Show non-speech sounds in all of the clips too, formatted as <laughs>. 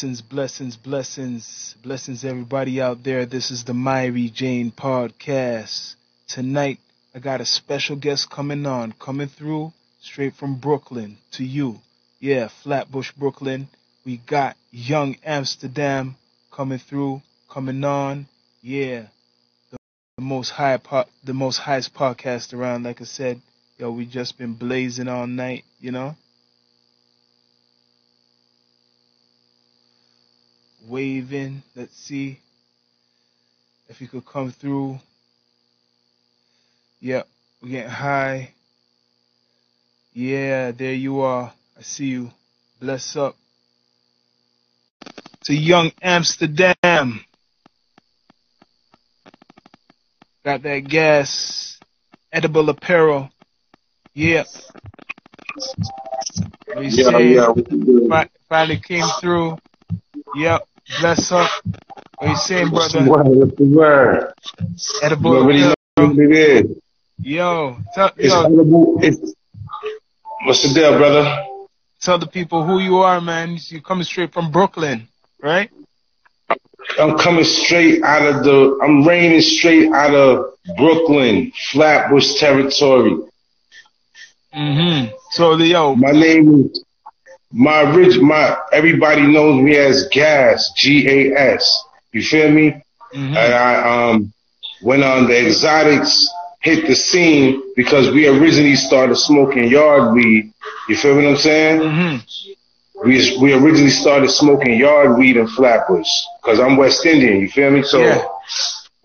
Blessings, blessings, blessings, blessings, everybody out there. This is the Mary Jane podcast. Tonight, I got a special guest coming on, coming through straight from Brooklyn to you. Yeah, Flatbush, Brooklyn. We got Young Amsterdam coming through, coming on. Yeah, the, the most high, po- the most highest podcast around. Like I said, yo, we just been blazing all night, you know. Waving. Let's see if he could come through. Yep, we're getting high. Yeah, there you are. I see you. Bless up. To young Amsterdam. Got that gas. Edible apparel. Yep. We Yeah, yeah. what you doing? fi- finally came through. Yep. Bless up. What you saying, brother? What's the word? Edible You already know apparel. what it is. Yo, tell, It's yo, edible. It's what's the deal, brother? tell the people who you are, man. You're coming straight from Brooklyn, right? I'm coming straight out of the. I'm raining straight out of Brooklyn, Flatbush territory. Mm-hmm. So, the- yo, My name is my rich. My everybody knows me as Gas. G A S. You feel me? mhm. And I um went on the exotics hit the scene because we originally started smoking yard weed. You feel what I'm saying? Mhm. We we originally started smoking yard weed in Flatbush because I'm West Indian. You feel me? So Yeah.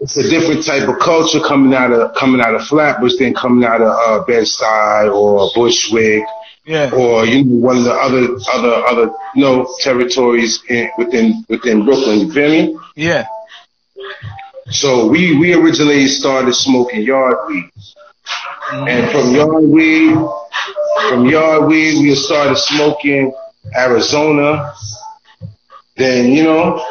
it's a different type of culture coming out of coming out of Flatbush than coming out of uh, Bed-Stuy or Bushwick yeah, or you know one of the other other other you know territories in, within within Brooklyn. You feel me? yeah, So we we originally started smoking yard weed, Mhm. and from yard weed, from yard weed, we started smoking Arizona. Then you know,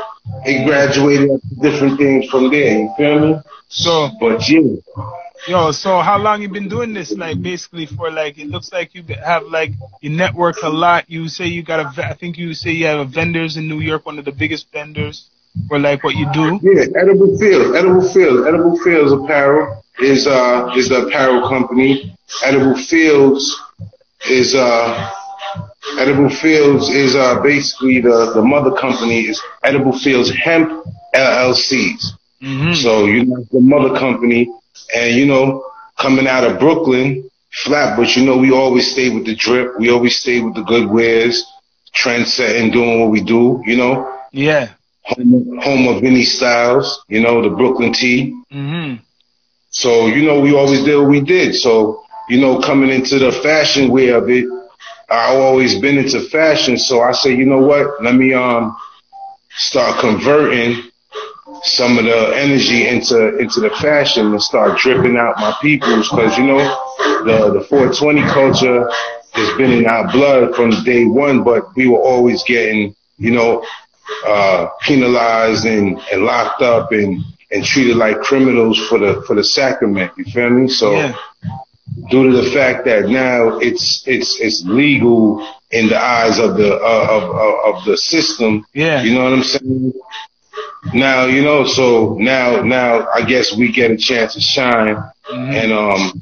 it graduated up to different things from there. You feel me? So, But yeah, yo, so how long you been doing this? Like, basically, for like, it looks like you have like you network a lot. You say you got a I think you say you have a vendors in New York, one of the biggest vendors for like what you do. yeah, Edible Fields, Edible Fields, Edible Fields Apparel is uh is the apparel company. Edible Fields is uh Edible Fields is uh basically the the mother company is Edible Fields Hemp LLCs. Mm-hmm. So you know the mother company, and you know coming out of Brooklyn, flat, but you know we always stay with the drip. We always stay with the good wares, trendsetting, doing what we do. You know, yeah. home, home of Vinny Styles. You know the Brooklyn Tea. Mm-hmm. So you know we always did what we did. So you know coming into the fashion way of it, I've always been into fashion. So I say, you know what? Let me um start converting some of the energy into into the fashion and start dripping out my peoples because you know the the 420 culture has been in our blood from day one, but we were always getting you know uh, penalized and, and locked up and and treated like criminals for the for the sacrament. You feel me? So Yeah. due to the fact that now it's it's it's legal in the eyes of the uh, of, of of the system. Yeah. You know what I'm saying? Now you know. So now now I guess we get a chance to shine Mhm. and um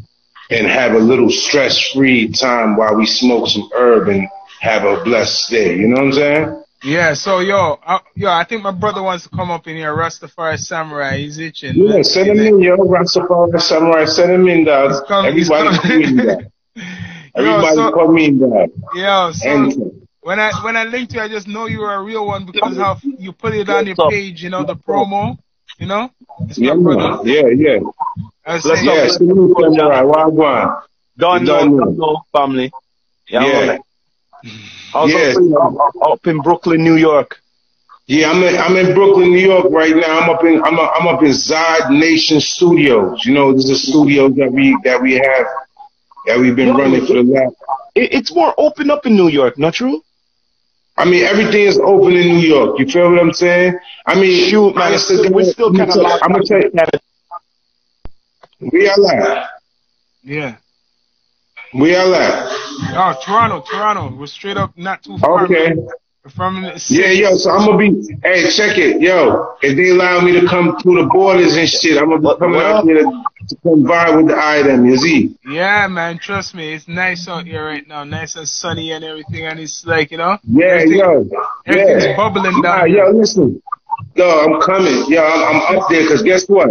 and have a little stress free time while we smoke some herb and have a blessed day. You know what I'm saying? Yeah, so yo, uh, yo, I think my brother wants to come up in here, Rastafari Samurai. He's itching. Yeah, Let's send him in, yo. Rastafari Samurai, send him in, dog. Everybody come- in, dog. <laughs> Yo, Everybody so, come in, dog. yo, so. When I when I linked you, I just know you're a real one because how you put it on your page, you know, the promo, you know. It's my Yeah, brother. yeah, yeah. I was Let's saying, Yeah, salute Samurai. Wagwan. Don't Don't know, know. don't know, family. Yeah. Yeah. man. How's Yes. up, up, up in Brooklyn, New York? Yeah, I'm in I'm in Brooklyn, New York right now. I'm up in I'm up, I'm up in Zod Nation Studios. You know, this is a studio that we that we have that we've been No, running for the last. It, it's more open up in New York, not true? I mean, everything is open in New York. You feel what I'm saying? I mean, Shoot, man, honest it's still, we're still kind of locked I'm gonna tell you, we are live. yeah. We are live. Oh, Toronto, Toronto. We're straight up, not too far. Okay. From the Yeah, yo, so I'm gonna be, hey, check it, yo. If they allow me to come through the borders and shit, I'm gonna be coming what? out here to, to come vibe with the item, you see? Yeah, man, trust me, it's nice out here right now, nice and sunny and everything, and it's like you know, Yeah, everything- yo. everything's Yeah. bubbling down yo, listen. Yo, I'm coming. Yo, I'm, I'm up there because guess what?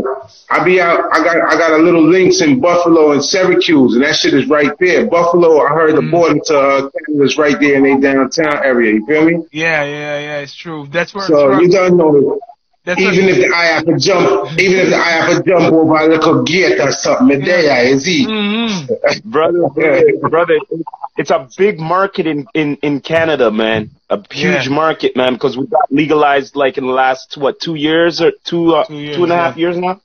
I be out. I got I got a little links in Buffalo and Syracuse, and that shit is right there. Buffalo, I heard the Mm. border to uh, Canada's right there in their downtown area. You feel me? Yeah, yeah, yeah, it's true. That's where So you don't know. That's Even where, if I have to jump, even if I have to jump over a little gate or something, there is he. Mhm. brother, <laughs> brother, brother, it's a big market in, in, in Canada, man. A huge Yeah. market, man, because we got legalized like in the last what two years or two uh, Two years, two and a half yeah. years now.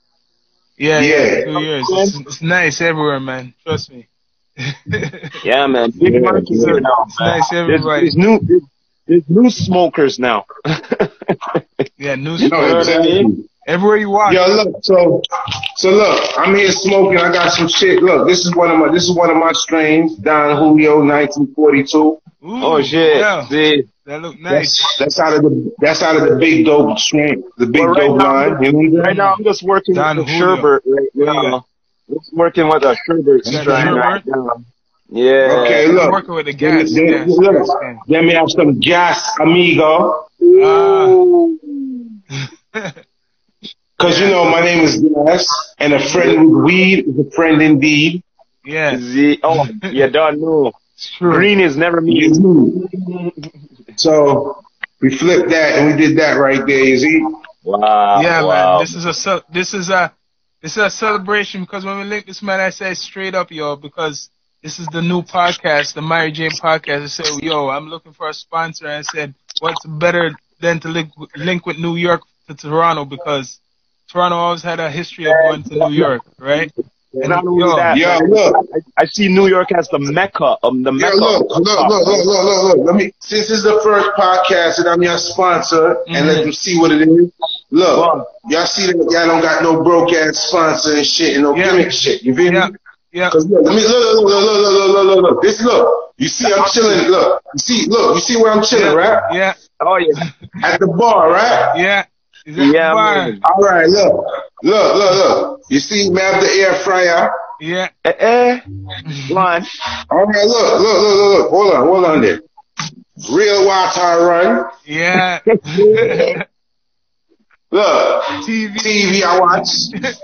Yeah, yeah, Yeah. two years. It's, it's nice everywhere, man. Trust me. <laughs> Yeah, man, big Yeah, market yeah. here now. It's man. nice There's, everybody. there's new there's, there's new smokers now. <laughs> Yeah, news No, exactly. everywhere you walk. Yo, look, so so look, I'm here smoking. I got some shit. Look, this is one of my this is one of my strains, Don Julio, 1942. Ooh, oh shit! Yeah, See, that look nice. That's that's out of the that's out of the big dope strain, the big Well, right dope now- line. You know what I'm right now I'm just working Don with the Julio. sherbet right now. Just working with a sherbet Is that strain right now. Yeah. Okay, I'm working with the Then, gas. then, gas, look, gas can. then we have some gas, amigo. Ah. <laughs> Cause you know my name is Gas, and a friend with weed is a friend indeed. Oh, yeah, Z- oh, you don't know. Green is never me. So we flipped that and we did that right there. You see? Wow. yeah, wow. man. This is a ce- this is a this is a celebration because when we link this man, I said straight up, yo, because this is the new podcast, the Mary Jane podcast. I said, yo, I'm looking for a sponsor. I said, what's better than to link link with New York to Toronto because Toronto always had a history of going to New York, right? And not only Yo, that, Yo, look. I, I see New York as the mecca of the Yeah, mecca. look, look, look, look, look, look, look. Let me. Since this is the first podcast and I'm your sponsor, and let them see what it is. Look, Wow. y'all see that y'all don't got no broke ass sponsor and shit and no Yeah. gimmick shit. You feel Yeah, me? yeah. Cause look, let me look, look, look, look, look, look, look, look, look. This look. You see, I'm chilling. Look, you see, look, you see where I'm chilling, right? Yeah, Oh yeah. At the bar, right? yeah. Yeah, bar? man. All right, look, look, look, look. You see, me have the air fryer. Yeah. Eh, eh. Line. All right, look, look, look, look, look. Hold on, hold on there. Real water run. Yeah. <laughs> Look, TV. TV I watch. <laughs>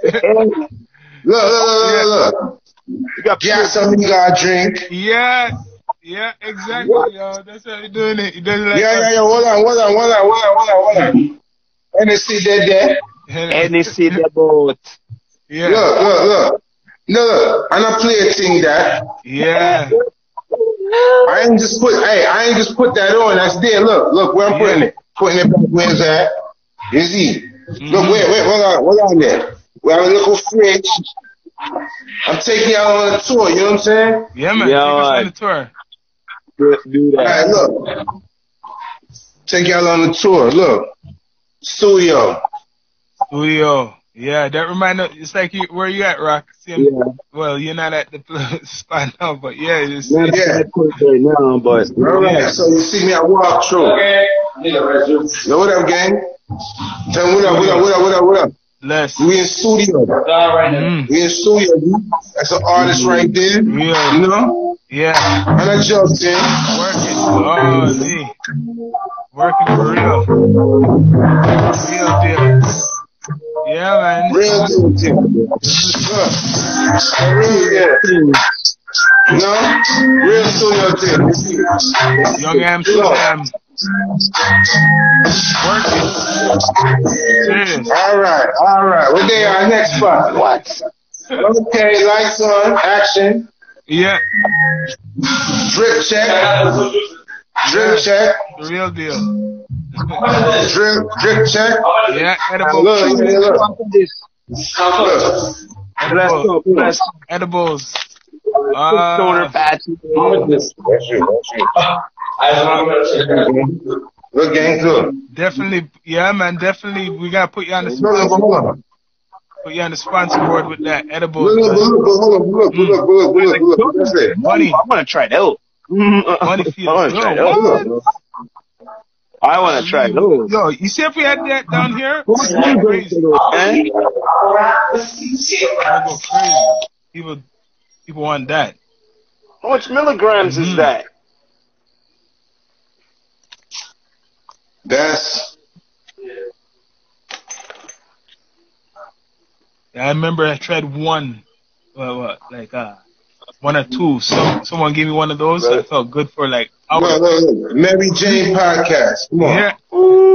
Look, look, look, look, look. You got Gas amigo I drink. yeah. Yeah, exactly, yo. That's how you're doing it. He does it like Yeah, yeah, yeah. Hold on, hold on, hold on, hold on, hold on, hold on. And they see that there. And they the boat. Yeah. Look, look, look. No, look, and I play a thing that. Yeah. I ain't just put, hey, I ain't just put that on. That's there. Look, look where I'm putting it. Putting it back where it's at. You see? Look, mm-hmm. wait, wait, hold on, hold on there. We have a little fridge. I'm taking y'all on a tour. You know what I'm saying? Yeah, man. Yeah, Take us on man. the tour. Do, do All right, that. look. Take y'all on the tour. Look, studio. Studio. Yeah, that remind us. It's like you, where you at, Rock? See, Yeah. Well, you're not at the <laughs> spot now, but yeah, it's Not a Yeah. bad right now, but All right, so you see me, I walk through. Yo, what up, gang? Tell me what up, what up, what up, what up, what up? Less. We in studio. Mm, We in studio. B. That's an artist right there. Yeah. You know? yeah, And I jumped in. working. Oh, see, working for real. Real deal. Yeah, man. Real deal, Tim. Real deal. You know? Real studio, Tim. Young Amsterdam. Working. Serious. All right, all right. What they are next spot? what? Okay, lights on, action, Yeah, drip check, drip check, the real deal. drip, drip check. Yeah, edible. Look, yeah, look, look. Bless Edible. Up, bless Edibles. Stoner Uh, patch. That's you, that's you. Look, gang, look. definitely, yeah, man, definitely. We gotta put you on the Look, look, sponsor, hold on. put you on the sponsor board with that edibles. Look, look, man. look, look, hold on, look, look, look, look, look, look. That's it. Money, I want to try it out. money I feels want to try good. it out. Look, I want to try those. Yo, you see if we had that down here? How much That'd money go goes crazy. to those, man? That'd go crazy. People, people want that. How much milligrams is Mhm. that? That's Yeah, I remember I tried one, well, what, like uh, one or two. Some someone gave me one of those. I felt good for like look, hours. look, look. Mary Jane podcast. Come on. Yeah, Ooh,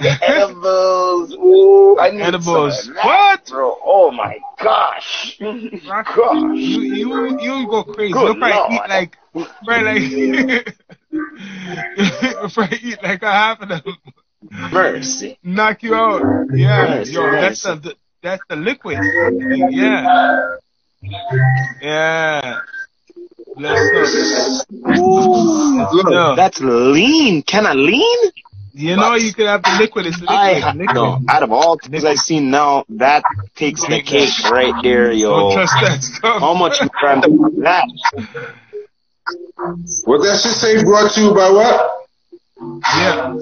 the <laughs> edibles. Ooh, I need edibles. some of that, What? bro? Oh my gosh. Rock- Gosh. You you you go crazy. Good You'll probably Lord. eat like probably like you'll probably eat like a half of them. Mercy. Knock you out. Yeah, Yes, yo, that's the that's the liquid. Yeah, yeah. Let's go. Look, No. That's lean. Can I lean? You know you could have the liquid. It's liquid. I liquid. no. Out of all things I've seen now, that takes the cake right there, Don't yo. trust that stuff. How much grams is that? what that shit say brought to you by what? Yeah.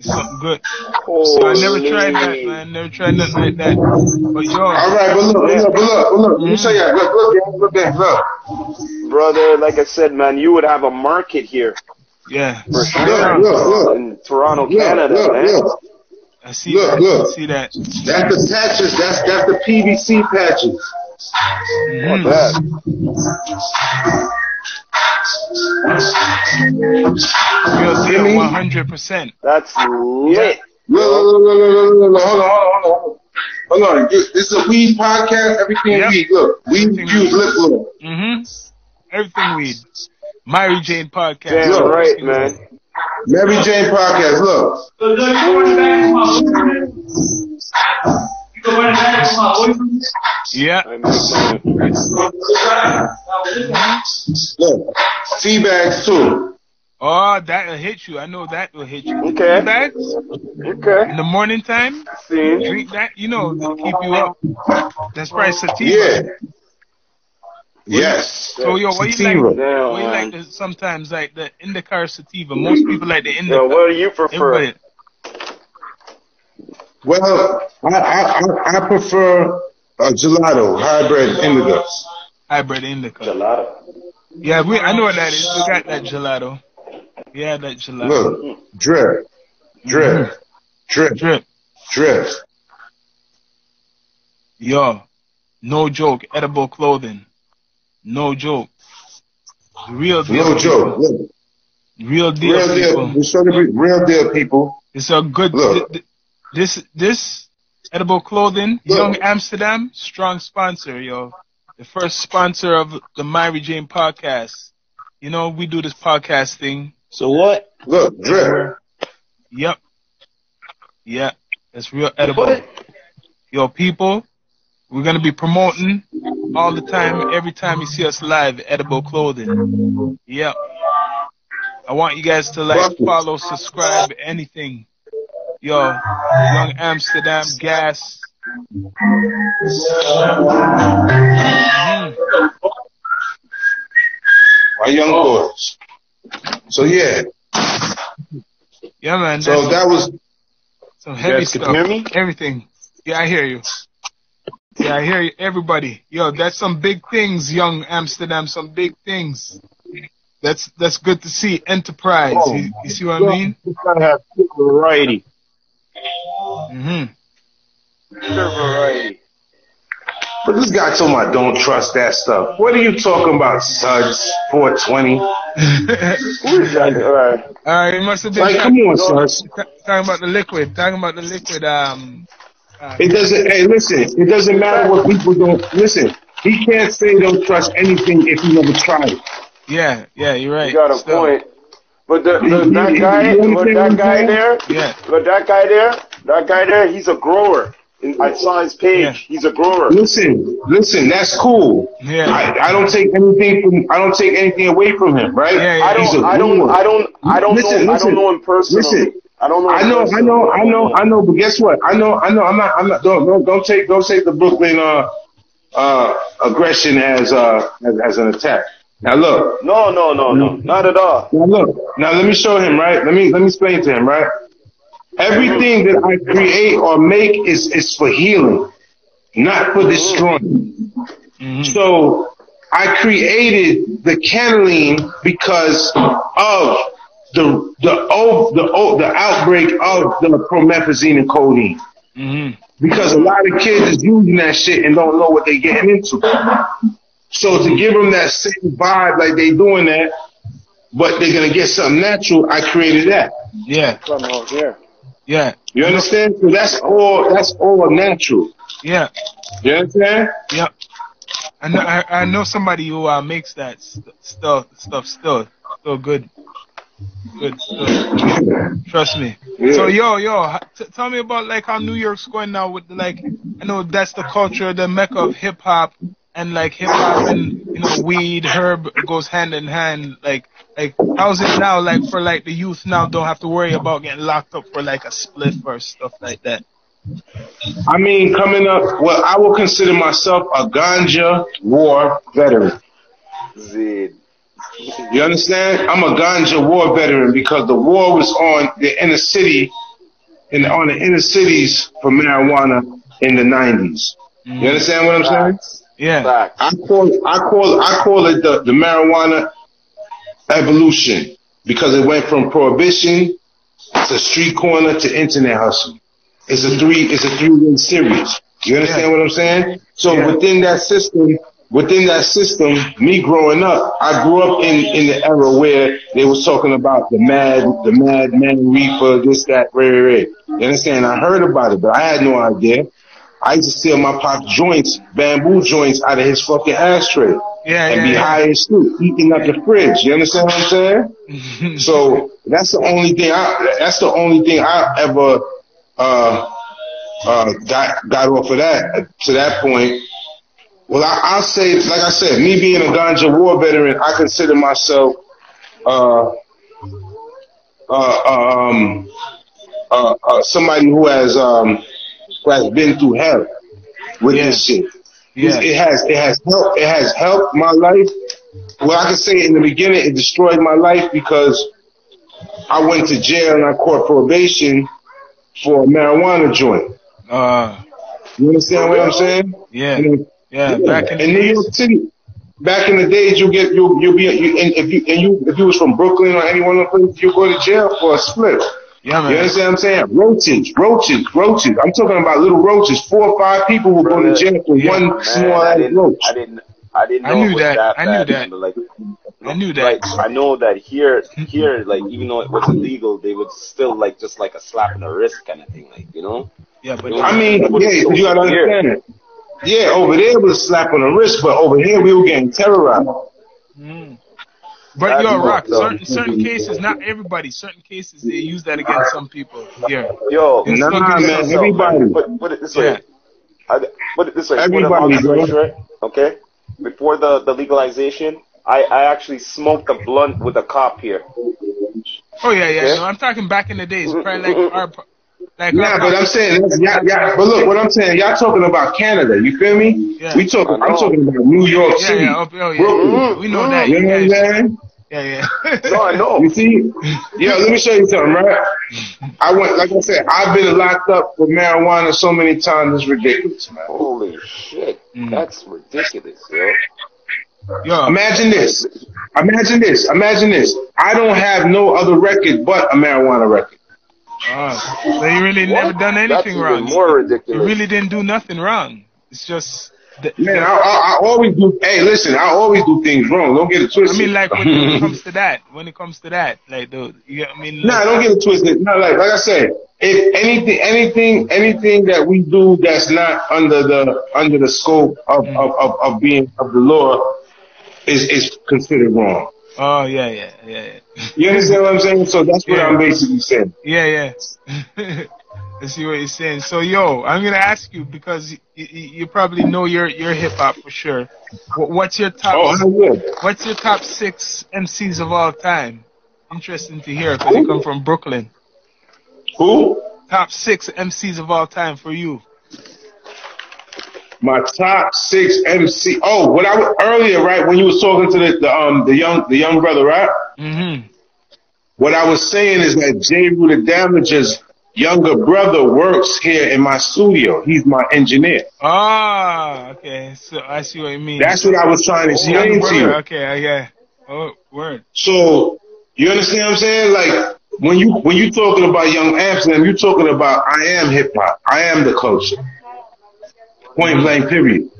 Something good. So I never tried that, man. Never tried nothing like that. But yo, All right, but look, but look, but look, but look. Let me mm. show you. Look, look, look, look, there, look. Brother, like I said, man, you would have a market here yeah. for sure Look, look, look. in Toronto, Look, Canada, look, man. look. I see Look, that. look. I see that. That's the patches. That's that's the PVC patches. Mhm. That. Real deal, Jimmy? one hundred percent. That's lit. Look, look, look, look, look, look, look, hold on, hold on, hold on. Hold on. This this is a weed podcast. Everything Yep. weed. Look, we Everything use weed. lip oil. Mm-hmm. Everything weed. Mary Jane podcast. Damn Look. right, man. Mary Jane podcast. Look, Yeah. I mean, look. Tea bags too. Oh, that'll hit you. I know that will hit you. Okay. Bags okay. in the morning time. See? Drink that. You know, to keep you up. That's probably sativa. Yeah. Yes. So yo, what you like? Damn, What you like the, uh, sometimes like the indica or sativa? Most people like the indica. Yo, what do you prefer? Everybody, Well, I I I, I prefer a gelato hybrid indica. hybrid indica. Gelato. Yeah, we. I know what that is. We got that gelato. Yeah, that gelato. Look, drip, drip, mm-hmm. drip, Drip. drip. Yo, no joke. Edible clothing. No joke. Real deal. No joke. people. Look, Real deal. real deal. people. We real deal, people. It's a good. Look. th- th- this this edible clothing, Look. Young Amsterdam, strong sponsor, yo. The first sponsor of the Mary Jane podcast. You know, we do this podcast thing. So what? Look, drip. Yep. Yep. It's real edible. What? Yo, people, we're gonna be promoting all the time, every time you see us live, edible clothing. Yep. I want you guys to like, follow, subscribe, anything. Yo, Young Amsterdam Gas. My young boys. So yeah. Yeah, man. So that was some heavy stuff. hear me? Everything. Yeah, I hear you. Yeah, I hear you. Everybody. Yo, that's some big things, Young Amsterdam. Some big things. That's that's good to see. Enterprise. Oh. You, you see what I mean? You gotta have variety. Pure variety. But this guy told me I don't trust that stuff. What are you talking about, Suds? 420? <laughs> Who is that? All right. All right, it must have been Like, come on, Suds. talking about the liquid. Talking about the liquid. Um. Uh, It doesn't, hey, listen, it doesn't matter what people don't, listen, he can't say don't trust anything if he never tried it. yeah, yeah, you're right. You got a Still, point. But the, the You- that you- guy, you but that guy I'm there, Yeah, but that guy there, that guy there, he's a grower. And I saw his page. Yeah. He's a grower. Listen, listen, that's cool. yeah. I, I don't take anything from, I don't take anything away from him, right? Yeah, yeah. I He's don't, a I don't. I don't, I don't Listen, know, I don't know him personally. listen. I don't know. I know, I know, I know, I know, but guess what? I know, I know, I'm not, I'm not, don't, don't, don't take, don't take the Brooklyn, uh, uh, aggression as, uh, as, as an attack. Now look, No, no, no, no, not at all. Now look, now let me show him, right? Let me let me explain to him, right? Everything that I create or make is is for healing, not for destroying. Mhm. So I created the cannelline because of the the oh, the oh, the outbreak of the promethazine and codeine. Mhm. Because a lot of kids is using that shit and don't know what they're getting into. So to give them that same vibe like they doing that, but they're gonna get something natural, I created that. Yeah. From out. Yeah. You understand? So that's all that's all natural. Yeah. You understand? Yep. I know. I, I know somebody who uh, makes that st- stuff. Stuff still, still good. Good. Still. Trust me. Yeah. So yo, yo, h- t- tell me about like how New York's going now with like. I know that's the culture, the mecca of hip hop, and like hip hop and you know weed, herb goes hand in hand. Like, like how's it now? Like for like the youth now, don't have to worry about getting locked up for like a split or stuff like that. I mean, coming up, well, I will consider myself a ganja war veteran. Zid. You understand? I'm a ganja war veteran because the war was on the inner city, and on the inner cities for marijuana in the 90s. You mm. understand what I'm saying? Yeah. Facts. I call I call I call it the, the marijuana evolution because it went from prohibition to street corner to internet hustle. It's a three it's a three win series. You understand Yeah. what I'm saying? So Yeah. within that system, within that system, me growing up, I grew up in in the era where they was talking about the mad the mad man reefer, this that, right, right, right. You understand? I heard about it, but I had no idea. I used to steal my pop joints, bamboo joints out of his fucking ashtray Yeah. and Yeah. be yeah. high as shit, eating up the fridge. You understand what I'm saying? <laughs> So that's the only thing I that's the only thing I ever uh uh got got off of that to that point. Well I, I'll say like I said, me being a ganja war veteran, I consider myself uh uh um uh, uh somebody who has um who has been through hell with Yeah. this shit. yeah. It has it has helped it has helped my life. Well, I can say in the beginning it destroyed my life because I went to jail and I caught probation for a marijuana joint. Uh. You understand what I'm saying? Yeah. And- Yeah. Back in in New. York City. Back in the days, you get you you'll be you, and if you and you if you was from Brooklyn or any one of the places, you go to jail for a split. Yeah, man. You understand what I'm saying? Roaches, roaches, roaches. I'm talking about little roaches. Four or five people will go to jail for Yeah. one Man, small I didn't, roach. I didn't, I didn't I know knew that. that. I knew bad, that. Like, I knew that. like, I know that here, here, like, even though it was illegal, they would still like just like a slap in the wrist kind of thing, like, you know. Yeah, but I mean, yeah, you gotta understand it. Yeah, over there it was a slap on the wrist, but over here we were getting terrorized. Mm. But yo, Rock, certain certain cases, not everybody, certain cases they use that against some people. Yeah. Yo, It's Nah, not gonna man, be everybody. Put, put it this way. Yeah. I, put it this way. Everybody, bro. Okay. Before the, the legalization, I, I actually smoked a blunt with a cop here. Oh yeah, yeah. Yeah. No, I'm talking back in the days, probably like <laughs> our, like Nah, our but I'm saying, that's, yeah, yeah, but look, what I'm saying, y'all talking about Canada, you feel me? Yeah. We talking, I I'm talking about New York yeah, City, yeah, oh, oh, yeah. Brooklyn. We know that. You You know what I'm saying? yeah, yeah. No, I know. You see? Yeah, let me show you something, right? I went, like I said, I've been locked up for marijuana so many times, it's ridiculous, man. Holy shit. Mm. That's ridiculous, yo. Yo, Imagine this. Imagine this. Imagine this. I don't have no other record but a marijuana record. Uh, so you really never done anything even wrong. more ridiculous. You really didn't do nothing wrong. It's just, the, Man, I, I, I always do. Hey, listen, I always do things wrong. Don't get it twisted. I mean, like when, when it <laughs> comes to that, when it comes to that, like the, you know, what I mean, Nah, like, don't get it twisted. No, like like I said, if anything, anything, anything that we do that's not under the under the scope of Mm. of, of, of being of the law is is considered wrong. Oh yeah, yeah, yeah, yeah. You understand what I'm saying? So that's what Yeah. I'm basically saying. Yeah, yeah. <laughs> I see what you're saying. So, yo, I'm gonna ask you because you, you, you probably know your your hip hop for sure. Wh- What's your top? Oh, will. What's your top six MCs of all time? Interesting to hear because you come from Brooklyn. Who? Top six MCs of all time for you. My top six MC. Oh, what I was earlier, right? When you was talking to the, the um the young the young brother, right? Mm-hmm. what I was saying is that Jeru the Damaja's younger brother works here in my studio. He's my engineer. Ah, okay. So I see what you mean. That's what I was trying to explain to you. Okay, yeah. Oh, word. So you understand what I'm saying? Like when you when you talking about young Amsterdam, you're talking about I am hip hop. I am the culture. Point blank. Period.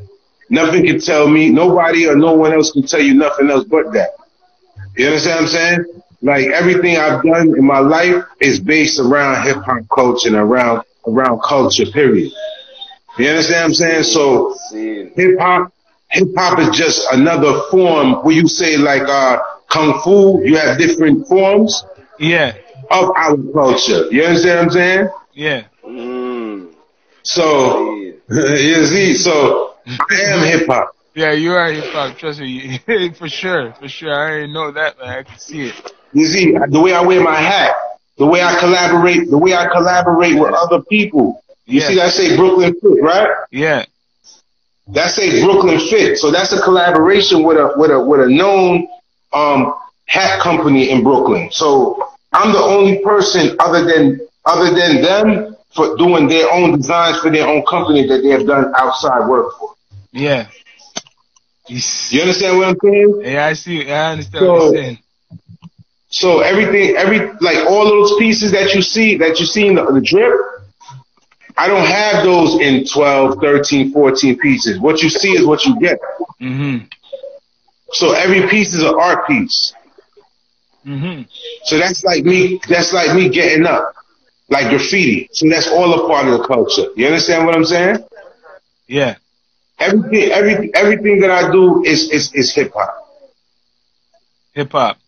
Nothing can tell me. Nobody or no one else can tell you nothing else but that. You understand what I'm saying? Like everything I've done in my life is based around hip hop culture and around around culture. Period. You understand what I'm saying? So hip hop hip hop is just another form where you say like uh kung fu, you have different forms. Yeah. Of our culture. You understand what I'm saying? Yeah. Mm. So <laughs> you see, so I am hip hop. Yeah, you are hip hop. Trust me, <laughs> for sure, for sure. I already know that, man. I can see it. You see, the way I wear my hat, the way I collaborate, the way I collaborate with other people. You Yeah. see, that say Brooklyn Fit, right? Yeah. That say Brooklyn Fit. So that's a collaboration with a with a with a known um hat company in Brooklyn. So I'm the only person other than other than them for doing their own designs for their own company that they have done outside work for. Yeah. You understand what I'm saying? Yeah, I see. I understand So- what you're saying. So everything, every like all those pieces that you see that you see in the, the drip, I don't have those in 12, 13, 14 pieces. What you see is what you get. Mm-hmm. So every piece is an art piece. Mm-hmm. So that's like me. That's like me getting up, like graffiti. So that's all a part of the culture. You understand what I'm saying? Yeah. Everything, every everything that I do is is is hip hop. Hip hop.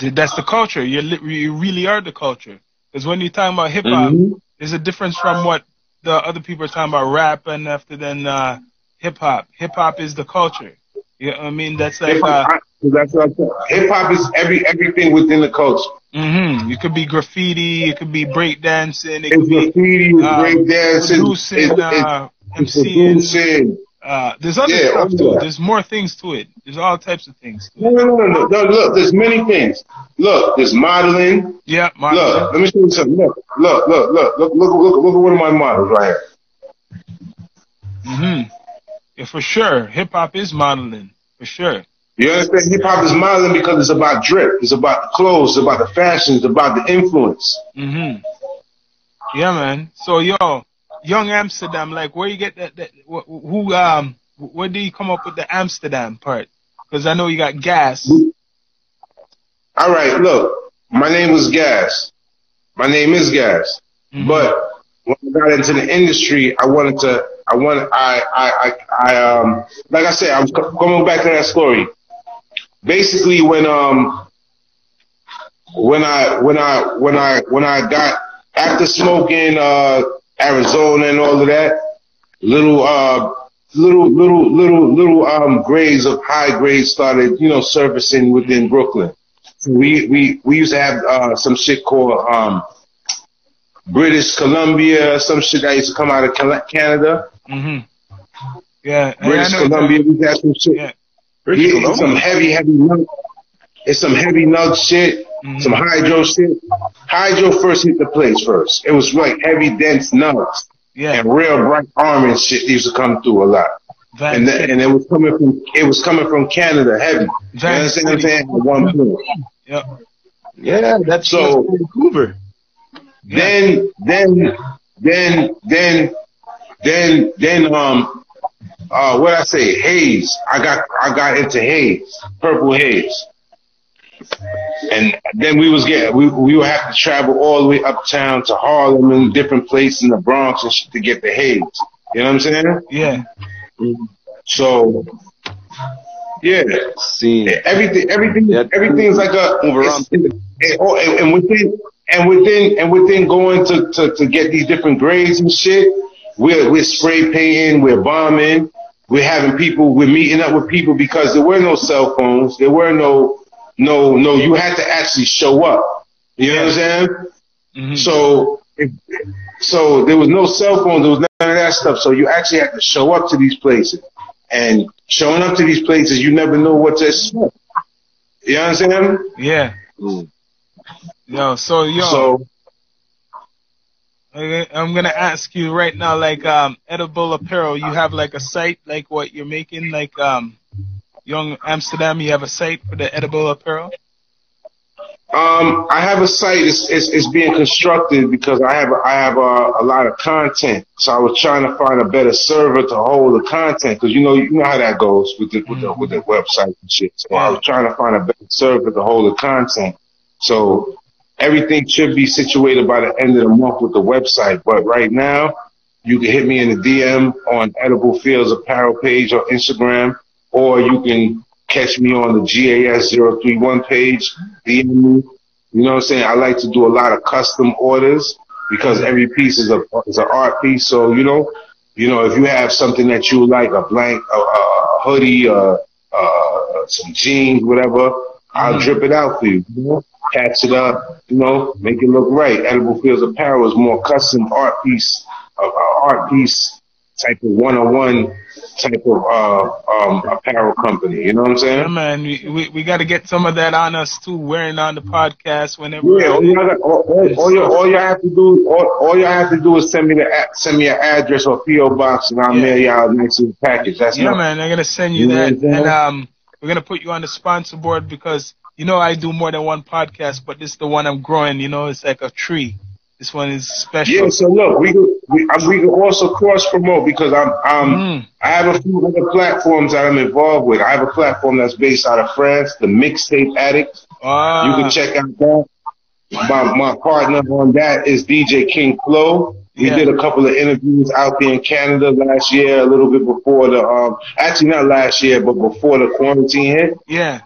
That's the culture. You you really are the culture. Because when you're talking about hip hop, Mhm. there's a difference from what the other people are talking about rap and after then uh, hip hop. Hip hop is the culture. You know what I mean? That's like uh. That's what Hip hop is every everything within the culture. hmm You could be graffiti, it could be breakdancing, it It's could graffiti, it's uh, break dancing, producing, it's, uh, it's MCing. Uh, there's other Yeah, stuff all too. There's more things to it. There's all types of things. To No, it. no, no, no, no. Look, there's many things. Look, there's modeling. Yeah, modeling. Look, let me show you something. Look, look, look, look, look, look, look, look at one of my models right here. Mm-hmm. Yeah, for sure. Hip hop is modeling. For sure. You understand? Hip hop is modeling because it's about drip. It's about the clothes. It's about the fashion. It's about the influence. hmm Yeah, man. So, yo, Young Amsterdam, like, where you get that? that who, um, where do you come up with the Amsterdam part? Because I know you got gas. All right, look, my name was Gas. My name is Gas. Mhm. But when I got into the industry, I wanted to. I wanted. I. I. I. I um. Like I said, I'm coming back to that story. Basically, when um. When I when I when I when I got after smoking uh Arizona and all of that, little uh little little little little um grades of high grades started you know surfacing within Brooklyn. We we we used to have uh some shit called um British Columbia, some shit that used to come out of Canada. hmm Yeah. British Columbia, we had some shit. Yeah. Yeah, it's some heavy, heavy nug. It's some heavy nug shit, Mhm. some hydro shit. Hydro first hit the place first. It was like heavy, dense nugs Yeah. and real bright orange shit used to come through a lot. Van And, the, and it was coming from it was coming from Canada heavy. You understand what I'm saying? At one point. Yep. Yeah, that's So- Vancouver. Then then then then then then um uh what I say haze. I got I got into haze, purple haze. And then we was getting we we would have to travel all the way uptown to Harlem and different places in the Bronx and shit to get the haze. You know what I'm saying? Yeah. So yeah. See, Everything, everything, Yeah. everything's like a Move around. it's- And, oh, and, and within, and within, and within going to, to, to get these different grades and shit, we're we're spray painting, we're bombing, we're having people, we're meeting up with people because there were no cell phones, there were no, no, no. You had to actually show up. You know what I'm saying? hmm So, if, so there was no cell phone, there was none of that stuff. So you actually had to show up to these places, and showing up to these places, you never know what to expect. You understand? Yeah. Mm. Yo, so yo, So I'm gonna ask you right now, like um, edible apparel. You have like a site, like what you're making, like um, Young Amsterdam. You have a site for the edible apparel. Um, I have a site. It's, it's, it's being constructed because I have I have a, a lot of content. So I was trying to find a better server to hold the content because you know you know how that goes with the with the with the website and shit. So I was trying to find a better server to hold the content. So everything should be situated by the end of the month with the website. But right now, you can hit me in the DM on Edible Fields Apparel page on Instagram, or you can catch me on the GAS031 page, DM me. You know what I'm saying? I like to do a lot of custom orders because every piece is a is an art piece. So you know, you know, if you have something that you like, a blank, a, a hoodie, uh, uh, some jeans, whatever, I'll drip it out for you. you know? Patch it up, you know, make it look right. Edible Fields Apparel is more custom art piece, uh, uh, art piece type of one-on-one type of uh, um, apparel company. You know what I'm saying? Yeah, man, we we, we got to get some of that on us too, wearing on the podcast whenever. Yeah, all you, all, all, all, you, all you have to do, all, all you have to do is send me the send me an address or PO box, and I'll Yeah. mail y'all a nice little package. That's Yeah, not, man, I'm gonna send you You that, what I'm saying? and um, we're gonna put you on the sponsor board because you know I do more than one podcast, but this is the one I'm growing. You know, it's like a tree. This one is special. Yeah, so look, we we, uh, we can also cross promote because I'm um Mm. I have a few other platforms that I'm involved with. I have a platform that's based out of France, the Mixtape Addict. Ah, You can check out that. My my partner on that is DJ King Flow. We Yeah. did a couple of interviews out there in Canada last year, a little bit before the um actually not last year, but before the quarantine hit. Yeah.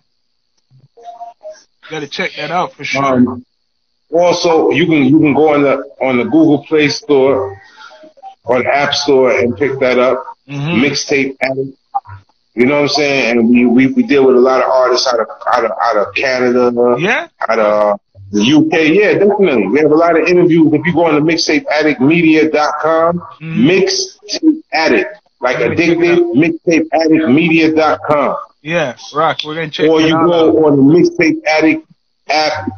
Got to check that out for sure. Um, also, you can you can go on the on the Google Play Store or the App Store and pick that up. Mhm. Mixtape Addict. You know what I'm saying? And we, we we deal with a lot of artists out of out of out of Canada, Yeah. out of the UK. Yeah, definitely. We have a lot of interviews. If you go on the mixtapeaddictmedia.com, Mhm. mixtape addict, like Let me check it addicted, mixtapeaddictmedia.com. Yeah. Rock. We're gonna check out Or you out. go on the Mixtape Addict app,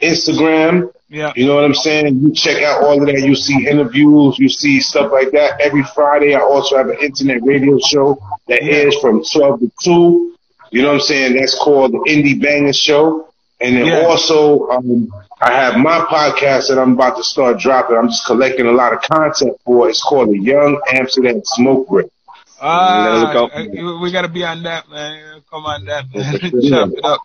Instagram. Yeah. You know what I'm saying? You check out all of that. You see interviews, you see stuff like that. Every Friday, I also have an internet radio show that Yeah. airs from 12 to 2. You know what I'm saying? That's called the Indie Banger Show. And then Yeah. also, um, I have my podcast that I'm about to start dropping. I'm just collecting a lot of content for. It's called the Young Amsterdam Smoke Break. Ah, look out for uh, we gotta be on that, man. Come on, that man. Chop it up.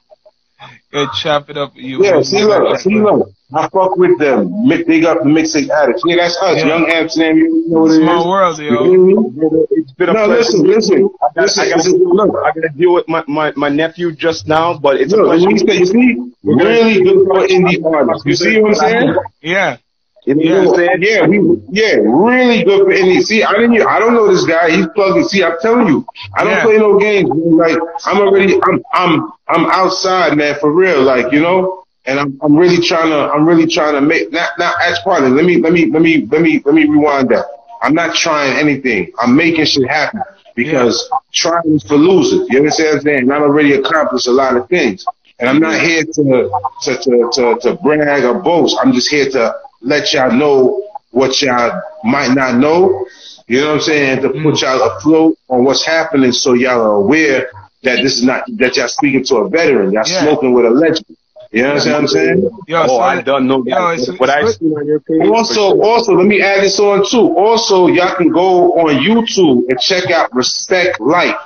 Good, chop it up. with You. Yeah, see, look, see, look. I fuck with them. Mi- Big up the mixing addicts. Yeah, that's us. Yeah. Young Amsterdam, you know what it is. Small world, yo. Mhm. It's been a No, pleasure. listen, listen. I got, listen, I got, listen, look. I got to deal with my, my, my nephew just now, but it's a pleasure. you see, really good for indie artists. You see what I'm saying? Yeah. You know what I'm saying? Yeah, we, yeah, really good for indie. See, I didn't, I don't know this guy. He's plugged in. See, I'm telling you, I don't Yeah. play no games. man. Like, I'm already, I'm, I'm, I'm outside, man, for real. Like, you know, and I'm, I'm really trying to, I'm really trying to make, not, not, as partner. Let me, let me, let me, let me, let me rewind that. I'm not trying anything. I'm making shit happen because trying is for losers. You understand what I'm saying? And I've already accomplished a lot of things. And I'm not here to, to, to, to, to brag or boast. I'm just here to let y'all know what y'all might not know. You know what I'm saying? To put mm. y'all afloat on what's happening so y'all are aware that this is not, that y'all speaking to a veteran. Y'all Yeah. smoking with a legend. You know what I'm saying? Yo, Oh, so- I don't know Yo, it's- that. What I good. seen on your page. Also, also, let me add this on too. Also, y'all can go on YouTube and check out Respect Life.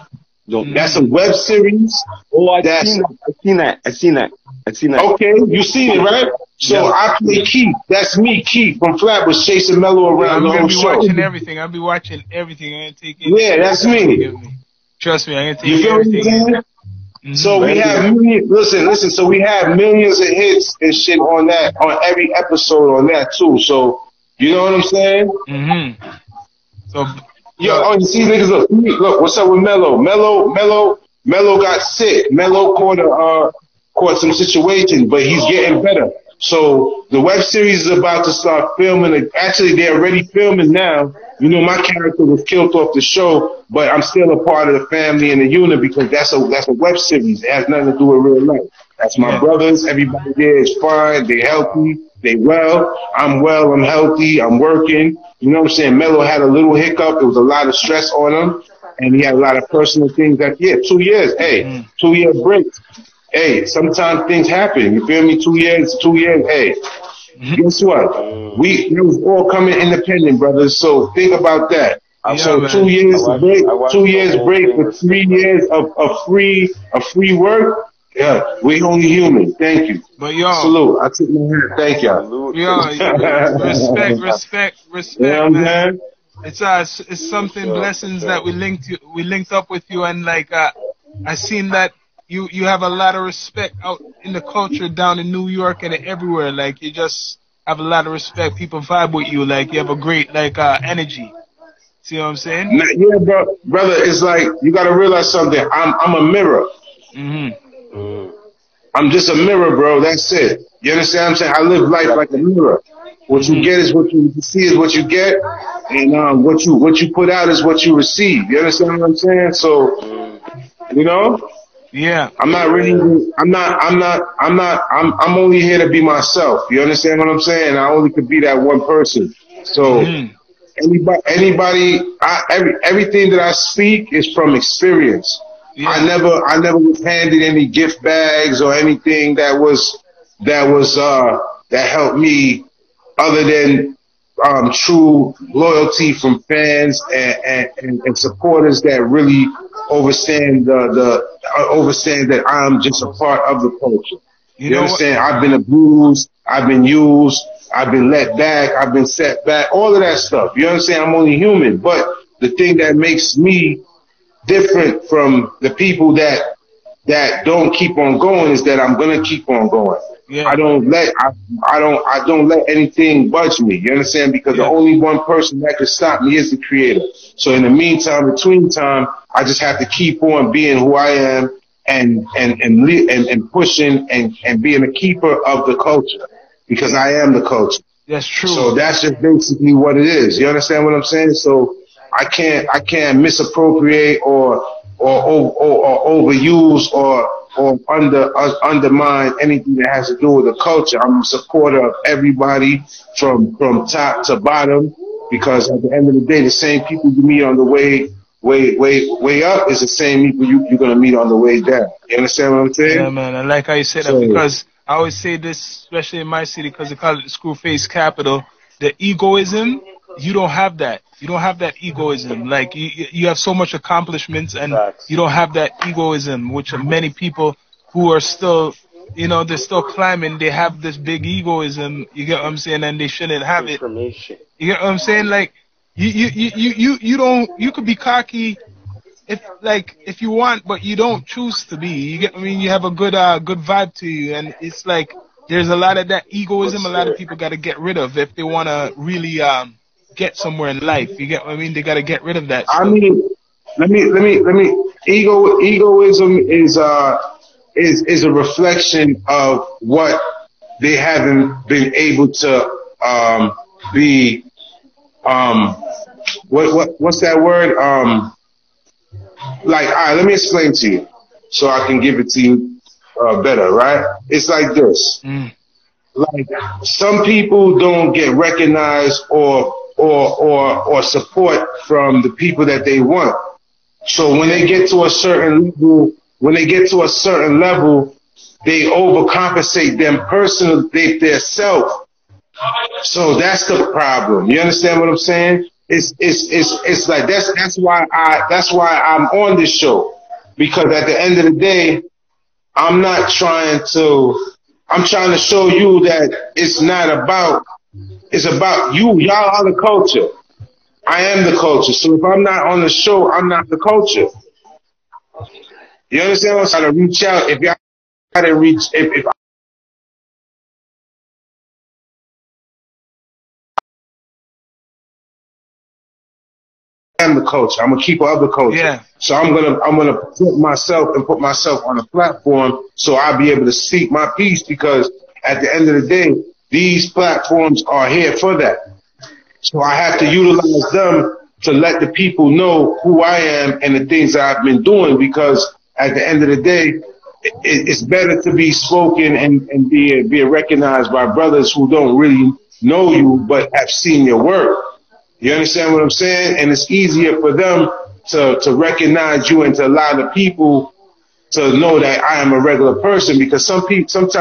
That's a web series. oh, I that's- seen that. I seen that. I seen that. I seen that. Okay, you seen it, right? So Yeah. I play Keith. That's me, Keith from Flatbush, chasing Mellow I'm around the gonna whole be show. watching everything. I'll be watching everything. I'm gonna take it. Yeah, that's me. Trust me, I'm gonna take You feel what I'm everything. Mhm. So we have millions, listen, listen. So we have millions of hits and shit on that on every episode on that too. So you know what I'm saying? Mhm. So Yo, oh, you see, niggas, look, look, what's up with Mello? Mello, Mello, Mello got sick. Mello caught a, uh, caught some situation, but he's getting better. So the web series is about to start filming. Actually, they're already filming now. You know, my character was killed off the show, but I'm still a part of the family and the unit because that's a that's a web series. It has nothing to do with real life. That's my brothers. Everybody there is fine. They're healthy. They well. I'm well. I'm healthy. I'm working. You know what I'm saying? Mello had a little hiccup. There was a lot of stress on him, and he had a lot of personal things. That yeah, two years. Hey, Mm. two year break. Hey, sometimes things happen. You feel me? Two years. Two years. Hey, guess what? We it was all coming independent, brothers. So think about that. Yeah, so man. two years watched- break, two years break with three years of, of free of free work. Yeah, we only human. Thank you. But yo, Salute. I took my hat. Thank y'all. Salute. yo, <laughs> respect, respect, respect, You know man. It's uh, it's, something Sure, blessings sure. that we linked you, we linked up with you, and like uh, I seen that you you have a lot of respect out in the culture down in New York and everywhere. Like you just have a lot of respect. People vibe with you. Like you have a great like uh energy. See what I'm saying? Yeah, bro, brother. It's like you got to realize something. I'm I'm a mirror. Mhm. Mm. I'm just a mirror, bro. That's it. You understand what I'm saying? I live life like a mirror. What you get is what you see is what you get, and um, what you what you put out is what you receive. You understand what I'm saying? So, you know, Yeah. I'm not really. I'm not. I'm not. I'm not. I'm. I'm only here to be myself. You understand what I'm saying? I only could be that one person. So Mhm. anybody, anybody, I, every everything that I speak is from experience. Yeah. I never, I never was handed any gift bags or anything that was that was uh that helped me, other than um, true loyalty from fans and, and, and, supporters that really overstand the the uh, overstand that I'm just a part of the culture. You You, know what? understand? I've been abused. I've been used. I've been let back. I've been set back. All of that stuff. You understand? I'm only human. But the thing that makes me different from the people that that don't keep on going is that I'm gonna keep on going. Yeah. I don't let I, I don't I don't let anything budge me. You understand? Because Yeah. the only one person that can stop me is the creator. So in the meantime, between time, I just have to keep on being who I am and and and le- and, and pushing and and being a keeper of the culture because I am the culture. That's true. So that's just basically what it is. You understand what I'm saying? So I can't I can't misappropriate or or or, or, or overuse or or under uh, undermine anything that has to do with the culture. I'm a supporter of everybody from from top to bottom because at the end of the day, the same people you meet on the way way way way up is the same people you, you're gonna meet on the way down. You understand what I'm saying? Yeah, man. I like how you said that So- because I always say this, especially in my city, because they call it the Screwface capital. The egoism, you don't have that. You don't have that egoism. Like you, you have so much accomplishments, and Facts. you don't have that egoism, which many people who are still, you know, they're still climbing. They have this big egoism. You get what I'm saying? And they shouldn't have it. You get what I'm saying? Like you you you you you, you don't you could be cocky if like if you want, but you don't choose to be. You get I mean you have a good uh good vibe to you and it's like there's a lot of that egoism a lot of people gotta get rid of if they wanna really um get somewhere in life. You get what I mean? They gotta get rid of that. I mean, let me let me let me. Ego egoism is uh is is a reflection of what they haven't been able to um be um what what what's that word um like all right let me explain to you so I can give it to you uh, better right it's like this Mm. like some people don't get recognized or or or or support from the people that they want. So when they get to a certain level, when they get to a certain level, they overcompensate them personally, they, their self. So that's the problem. You understand what I'm saying? It's it's it's it's like that's that's why I that's why I'm on this show because at the end of the day, I'm not trying to. I'm trying to show you that it's not about. It's about you. Y'all are the culture. I am the culture. So if I'm not on the show, I'm not the culture. You understand what I'm trying to reach out? If y'all didn't reach, if, if I am the culture, I'm a keeper of the culture. Yeah. So I'm gonna I'm gonna present myself and put myself on a platform so I'll be able to speak my piece because at the end of the day, these platforms are here for that. So I have to utilize them to let the people know who I am and the things I've been doing because at the end of the day, it's better to be spoken and, and be be recognized by brothers who don't really know you but have seen your work. You understand what I'm saying? And it's easier for them to to recognize you and to allow the people to know that I am a regular person because some people sometimes